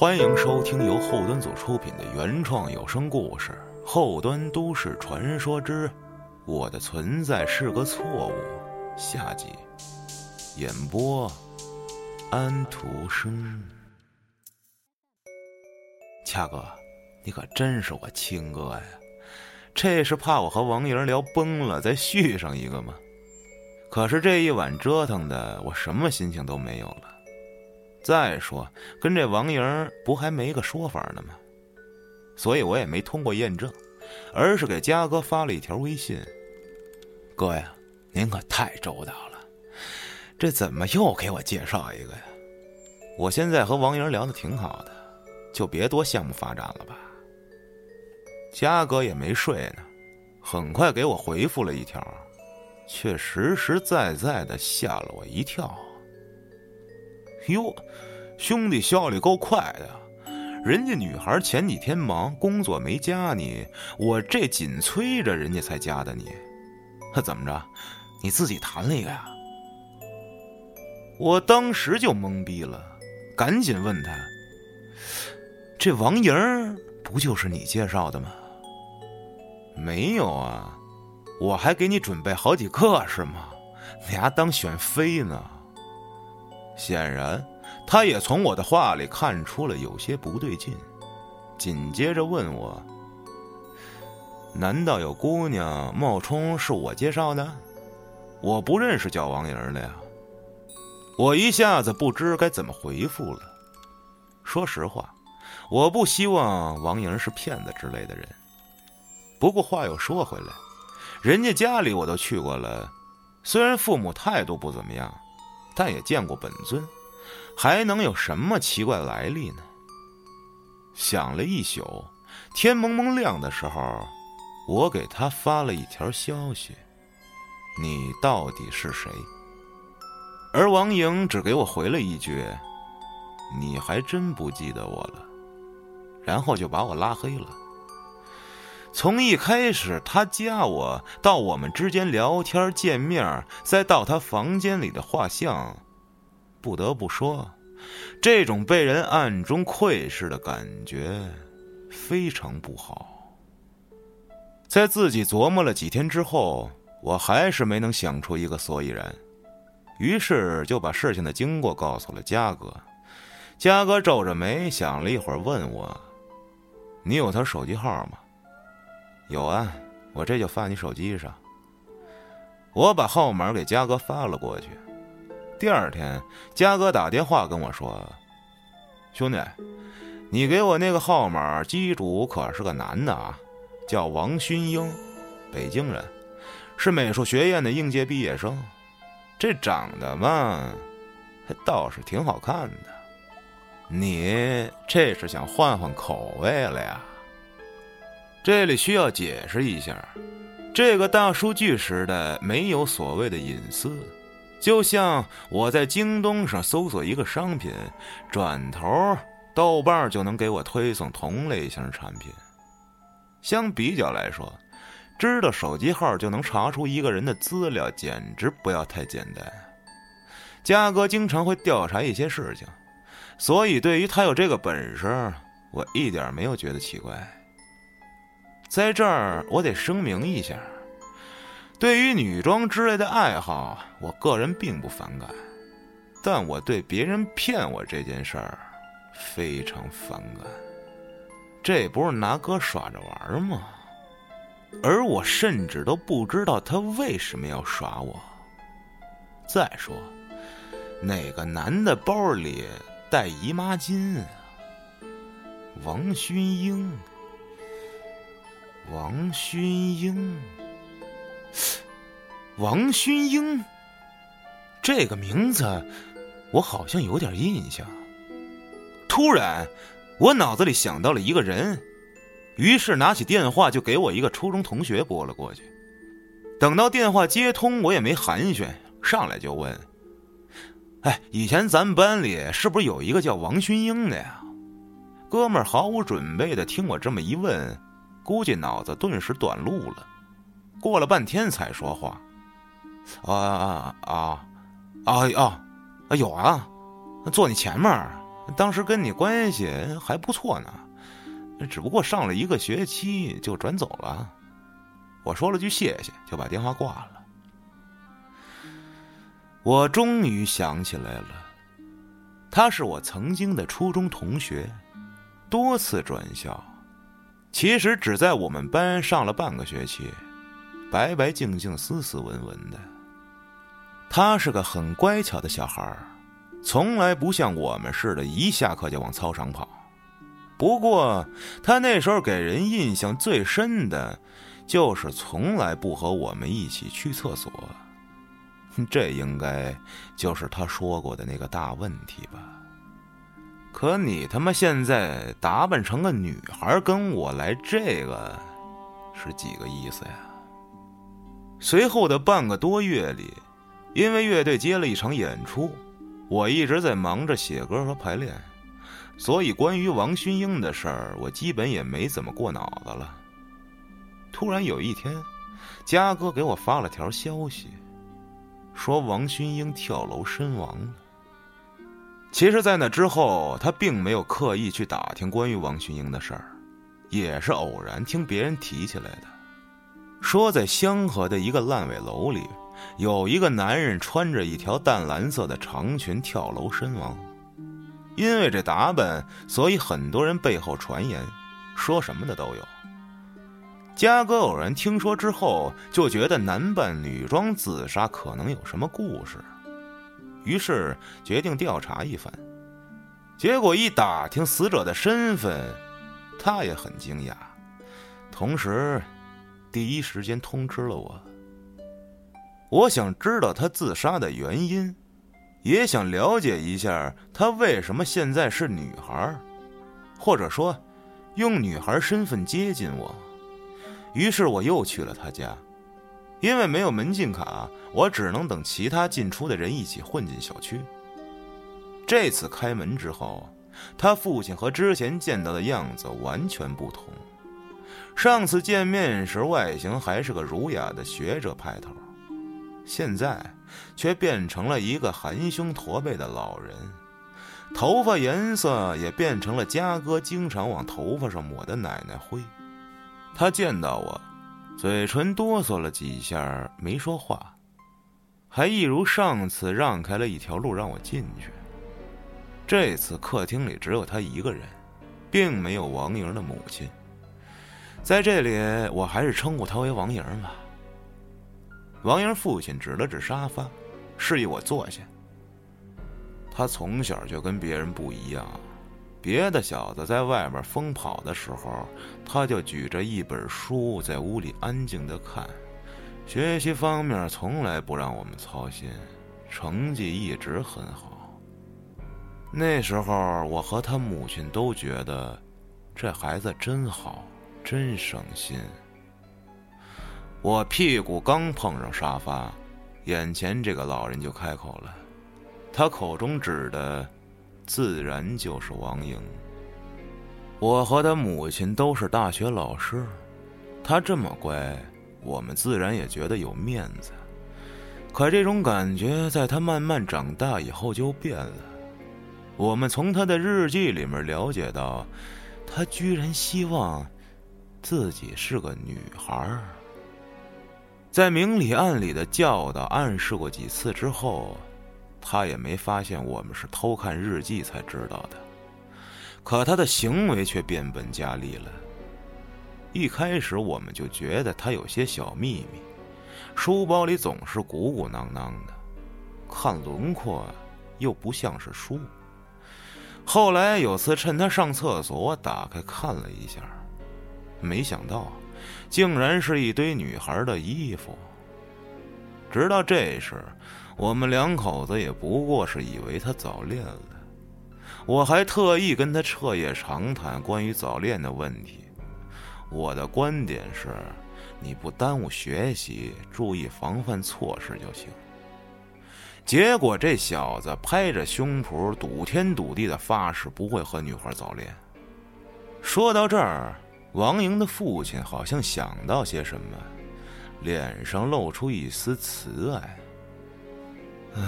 欢迎收听由后端组出品的原创有声故事《后端都市传说之我的存在是个错误》下集，演播安徒生。恰哥，你可真是我亲哥呀！这是怕我和王莹聊崩了，再续上一个吗？可是这一晚折腾的，我什么心情都没有了。再说，跟这王莹不还没个说法呢吗？所以我也没通过验证，而是给嘉哥发了一条微信：“哥呀，您可太周到了，这怎么又给我介绍一个呀？我现在和王莹聊的挺好的，就别多项目发展了吧。”嘉哥也没睡呢，很快给我回复了一条，却实实在在的吓了我一跳。哟，兄弟效率够快的，人家女孩前几天忙工作没加你，我这紧催着人家才加的你，怎么着？你自己谈了一个呀？我当时就懵逼了，赶紧问他：“这王莹不就是你介绍的吗？”没有啊，我还给你准备好几个是吗？你还当选妃呢？显然，他也从我的话里看出了有些不对劲，紧接着问我：“难道有姑娘冒充是我介绍的？我不认识叫王莹的呀！”我一下子不知该怎么回复了。说实话，我不希望王莹是骗子之类的人。不过话又说回来，人家家里我都去过了，虽然父母态度不怎么样。但也见过本尊，还能有什么奇怪来历呢？想了一宿，天蒙蒙亮的时候，我给他发了一条消息：“你到底是谁？”而王莹只给我回了一句：“你还真不记得我了。”然后就把我拉黑了。从一开始他加我，到我们之间聊天见面，再到他房间里的画像，不得不说，这种被人暗中窥视的感觉非常不好。在自己琢磨了几天之后，我还是没能想出一个所以然，于是就把事情的经过告诉了嘉哥。嘉哥皱着眉想了一会儿，问我：“你有他手机号吗？”有啊，我这就发你手机上。我把号码给嘉哥发了过去。第二天，嘉哥打电话跟我说：“兄弟，你给我那个号码机主可是个男的啊，叫王勋英，北京人，是美术学院的应届毕业生。这长得嘛，倒是挺好看的。你这是想换换口味了呀？”这里需要解释一下，这个大数据时代没有所谓的隐私，就像我在京东上搜索一个商品，转头豆瓣就能给我推送同类型产品。相比较来说，知道手机号就能查出一个人的资料，简直不要太简单。嘉哥经常会调查一些事情，所以对于他有这个本事，我一点没有觉得奇怪。在这儿，我得声明一下，对于女装之类的爱好，我个人并不反感，但我对别人骗我这件事儿非常反感。这不是拿哥耍着玩吗？而我甚至都不知道他为什么要耍我。再说，哪个男的包里带姨妈巾啊？王勋英。王勋英，王勋英，这个名字我好像有点印象。突然，我脑子里想到了一个人，于是拿起电话就给我一个初中同学拨了过去。等到电话接通，我也没寒暄，上来就问：“哎，以前咱们班里是不是有一个叫王勋英的呀？”哥们儿毫无准备的听我这么一问。估计脑子顿时短路了，过了半天才说话。啊啊啊啊啊！有啊，坐你前面，当时跟你关系还不错呢，只不过上了一个学期就转走了。我说了句谢谢，就把电话挂了。我终于想起来了，他是我曾经的初中同学，多次转校，其实只在我们班上了半个学期，白白净净、斯斯文文的。他是个很乖巧的小孩儿。从来不像我们似的，一下课就往操场跑。不过，他那时候给人印象最深的，就是从来不和我们一起去厕所。这应该就是他说过的那个大问题吧？可你他妈现在打扮成个女孩跟我来这个，是几个意思呀？随后的半个多月里，因为乐队接了一场演出。我一直在忙着写歌和排练，所以关于王勋英的事儿，我基本也没怎么过脑子了。突然有一天，嘉哥给我发了条消息，说王勋英跳楼身亡了。其实，在那之后，他并没有刻意去打听关于王勋英的事儿，也是偶然听别人提起来的，说在香河的一个烂尾楼里。有一个男人穿着一条淡蓝色的长裙跳楼身亡，因为这打扮，所以很多人背后传言，说什么的都有。嘉哥偶然听说之后，就觉得男扮女装自杀可能有什么故事，于是决定调查一番。结果一打听死者的身份，他也很惊讶，同时第一时间通知了我。我想知道他自杀的原因，也想了解一下他为什么现在是女孩，或者说，用女孩身份接近我。于是我又去了他家，因为没有门禁卡，我只能等其他进出的人一起混进小区。这次开门之后，他父亲和之前见到的样子完全不同。上次见面时，外形还是个儒雅的学者派头。现在却变成了一个含胸驼背的老人，头发颜色也变成了嘉哥经常往头发上抹的奶奶灰。他见到我，嘴唇哆嗦了几下，没说话，还一如上次让开了一条路让我进去。这次客厅里只有他一个人，并没有王莹的母亲。在这里，我还是称呼他为王莹吧。王莹父亲指了指沙发，示意我坐下。他从小就跟别人不一样，别的小子在外面疯跑的时候，他就举着一本书在屋里安静的看，学习方面从来不让我们操心，成绩一直很好。那时候我和他母亲都觉得，这孩子真好，真省心。我屁股刚碰上沙发，眼前这个老人就开口了。他口中指的，自然就是王莹。我和他母亲都是大学老师，他这么乖，我们自然也觉得有面子。可这种感觉在他慢慢长大以后就变了。我们从他的日记里面了解到，他居然希望自己是个女孩。在明里暗里的教导、暗示过几次之后，他也没发现我们是偷看日记才知道的。可他的行为却变本加厉了。一开始我们就觉得他有些小秘密，书包里总是鼓鼓囊囊的，看轮廓又不像是书。后来有次趁他上厕所，我打开看了一下，没想到。竟然是一堆女孩的衣服。直到这时，我们两口子也不过是以为他早恋了。我还特意跟他彻夜长谈关于早恋的问题。我的观点是，你不耽误学习，注意防范措施就行。结果这小子拍着胸脯，赌天赌地的发誓不会和女孩早恋。说到这儿。王莹的父亲好像想到些什么，脸上露出一丝慈爱。唉，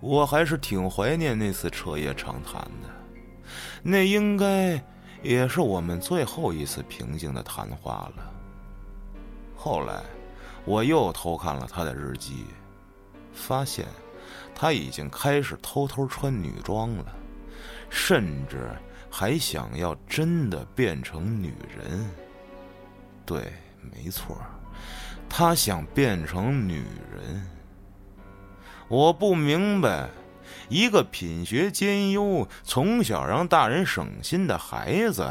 我还是挺怀念那次彻夜长谈的，那应该也是我们最后一次平静的谈话了。后来，我又偷看了他的日记，发现他已经开始偷偷穿女装了，甚至还想要真的变成女人。对，没错，他想变成女人。我不明白，一个品学兼优、从小让大人省心的孩子，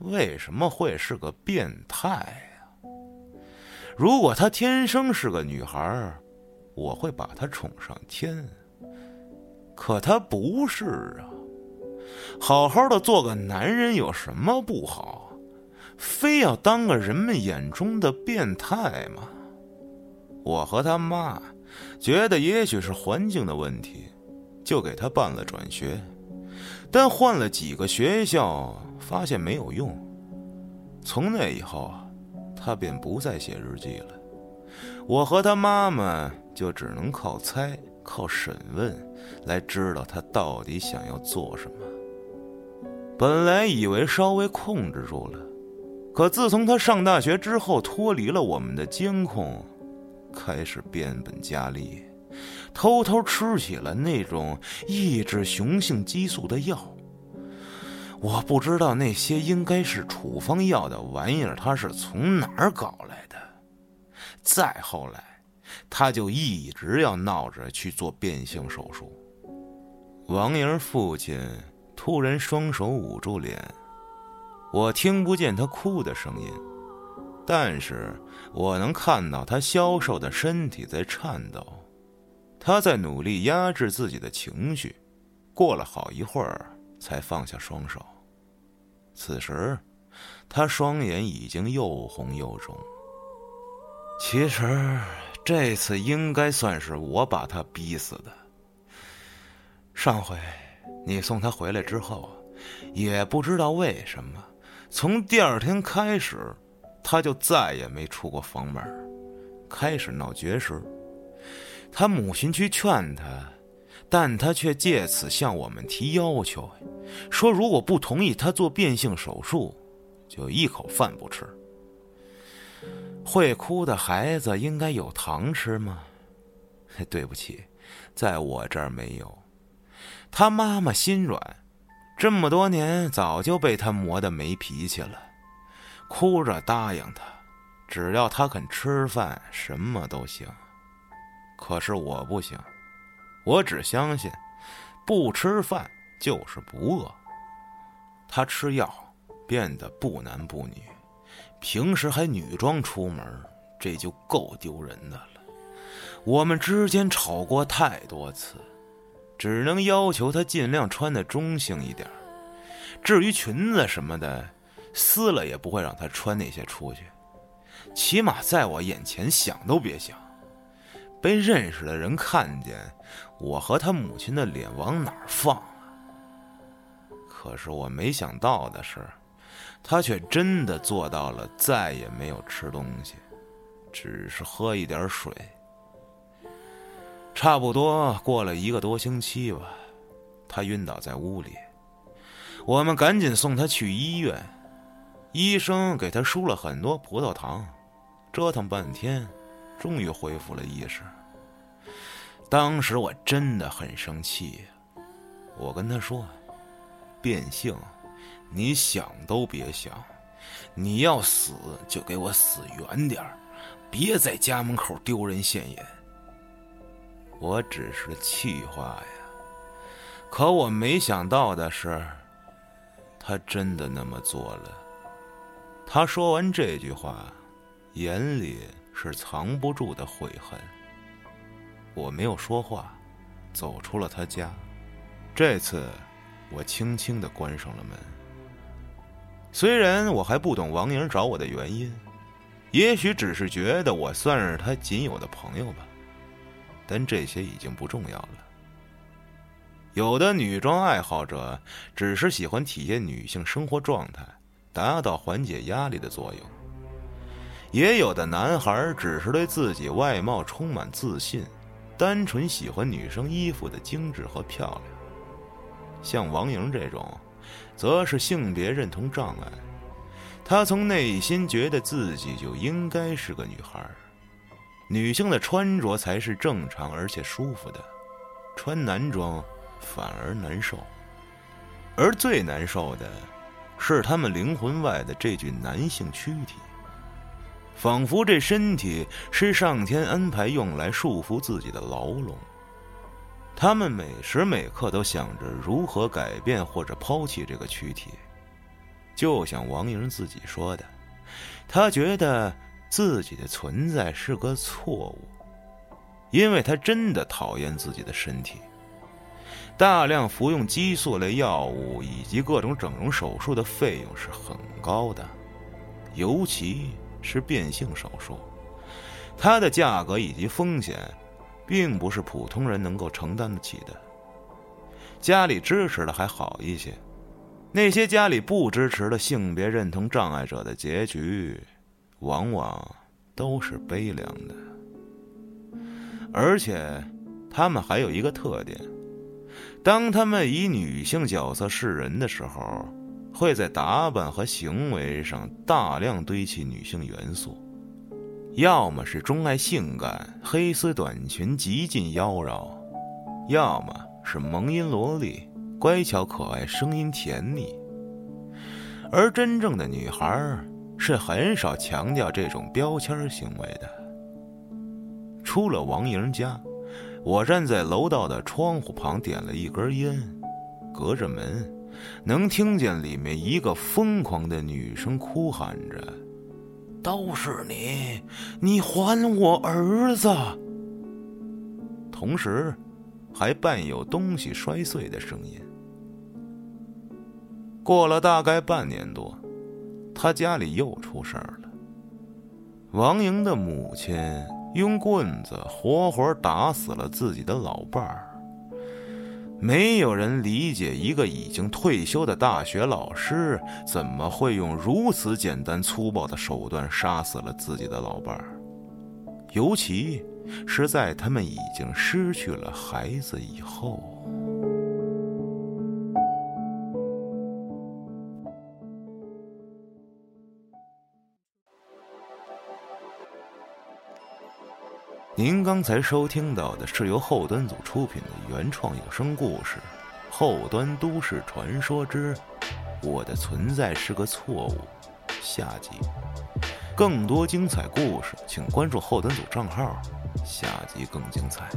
为什么会是个变态呀？如果她天生是个女孩，我会把她宠上天。可她不是啊，好好的做个男人有什么不好？非要当个人们眼中的变态吗？我和他妈。觉得也许是环境的问题，就给他办了转学，但换了几个学校，发现没有用。从那以后啊，他便不再写日记了。我和他妈妈就只能靠猜、靠审问来知道他到底想要做什么。本来以为稍微控制住了，可自从他上大学之后，脱离了我们的监控。开始变本加厉，偷偷吃起了那种抑制雄性激素的药。我不知道那些应该是处方药的玩意儿，他是从哪儿搞来的。再后来，他就一直要闹着去做变性手术。王莹父亲突然双手捂住脸，我听不见他哭的声音。但是我能看到他消瘦的身体在颤抖，他在努力压制自己的情绪，过了好一会儿才放下双手。此时，他双眼已经又红又肿。其实这次应该算是我把他逼死的。上回你送他回来之后，也不知道为什么，从第二天开始。他就再也没出过房门，开始闹绝食。他母亲去劝他，但他却借此向我们提要求，说如果不同意他做变性手术，就一口饭不吃。会哭的孩子应该有糖吃吗？对不起，在我这儿没有。他妈妈心软，这么多年早就被他磨得没脾气了。哭着答应他，只要他肯吃饭，什么都行。可是我不行，我只相信，不吃饭就是不饿。他吃药变得不男不女，平时还女装出门，这就够丢人的了。我们之间吵过太多次，只能要求他尽量穿的中性一点。至于裙子什么的。撕了也不会让他穿那些出去，起码在我眼前想都别想。被认识的人看见，我和他母亲的脸往哪儿放啊？可是我没想到的是，他却真的做到了，再也没有吃东西，只是喝一点水。差不多过了一个多星期吧，他晕倒在屋里，我们赶紧送他去医院。医生给他输了很多葡萄糖，折腾半天，终于恢复了意识。当时我真的很生气，我跟他说：“变性，你想都别想，你要死就给我死远点儿，别在家门口丢人现眼。”我只是气话呀，可我没想到的是，他真的那么做了。他说完这句话，眼里是藏不住的悔恨。我没有说话，走出了他家。这次，我轻轻的关上了门。虽然我还不懂王莹找我的原因，也许只是觉得我算是他仅有的朋友吧，但这些已经不重要了。有的女装爱好者只是喜欢体验女性生活状态。达到缓解压力的作用。也有的男孩只是对自己外貌充满自信，单纯喜欢女生衣服的精致和漂亮。像王莹这种，则是性别认同障碍。她从内心觉得自己就应该是个女孩女性的穿着才是正常而且舒服的，穿男装反而难受。而最难受的，是他们灵魂外的这具男性躯体，仿佛这身体是上天安排用来束缚自己的牢笼。他们每时每刻都想着如何改变或者抛弃这个躯体，就像王莹自己说的，他觉得自己的存在是个错误，因为他真的讨厌自己的身体。大量服用激素类药物以及各种整容手术的费用是很高的，尤其是变性手术，它的价格以及风险，并不是普通人能够承担得起的。家里支持的还好一些，那些家里不支持的性别认同障碍者的结局，往往都是悲凉的。而且，他们还有一个特点。当他们以女性角色示人的时候，会在打扮和行为上大量堆砌女性元素，要么是钟爱性感、黑丝短裙、极尽妖娆，要么是萌音萝莉、乖巧可爱、声音甜腻。而真正的女孩是很少强调这种标签行为的，出了王莹家。我站在楼道的窗户旁，点了一根烟，隔着门，能听见里面一个疯狂的女生哭喊着：“都是你，你还我儿子！”同时，还伴有东西摔碎的声音。过了大概半年多，他家里又出事儿了。王莹的母亲。用棍子活活打死了自己的老伴儿。没有人理解一个已经退休的大学老师怎么会用如此简单粗暴的手段杀死了自己的老伴儿，尤其是在他们已经失去了孩子以后。您刚才收听到的是由后端组出品的原创有声故事《后端都市传说之我的存在是个错误》下集。更多精彩故事，请关注后端组账号，下集更精彩。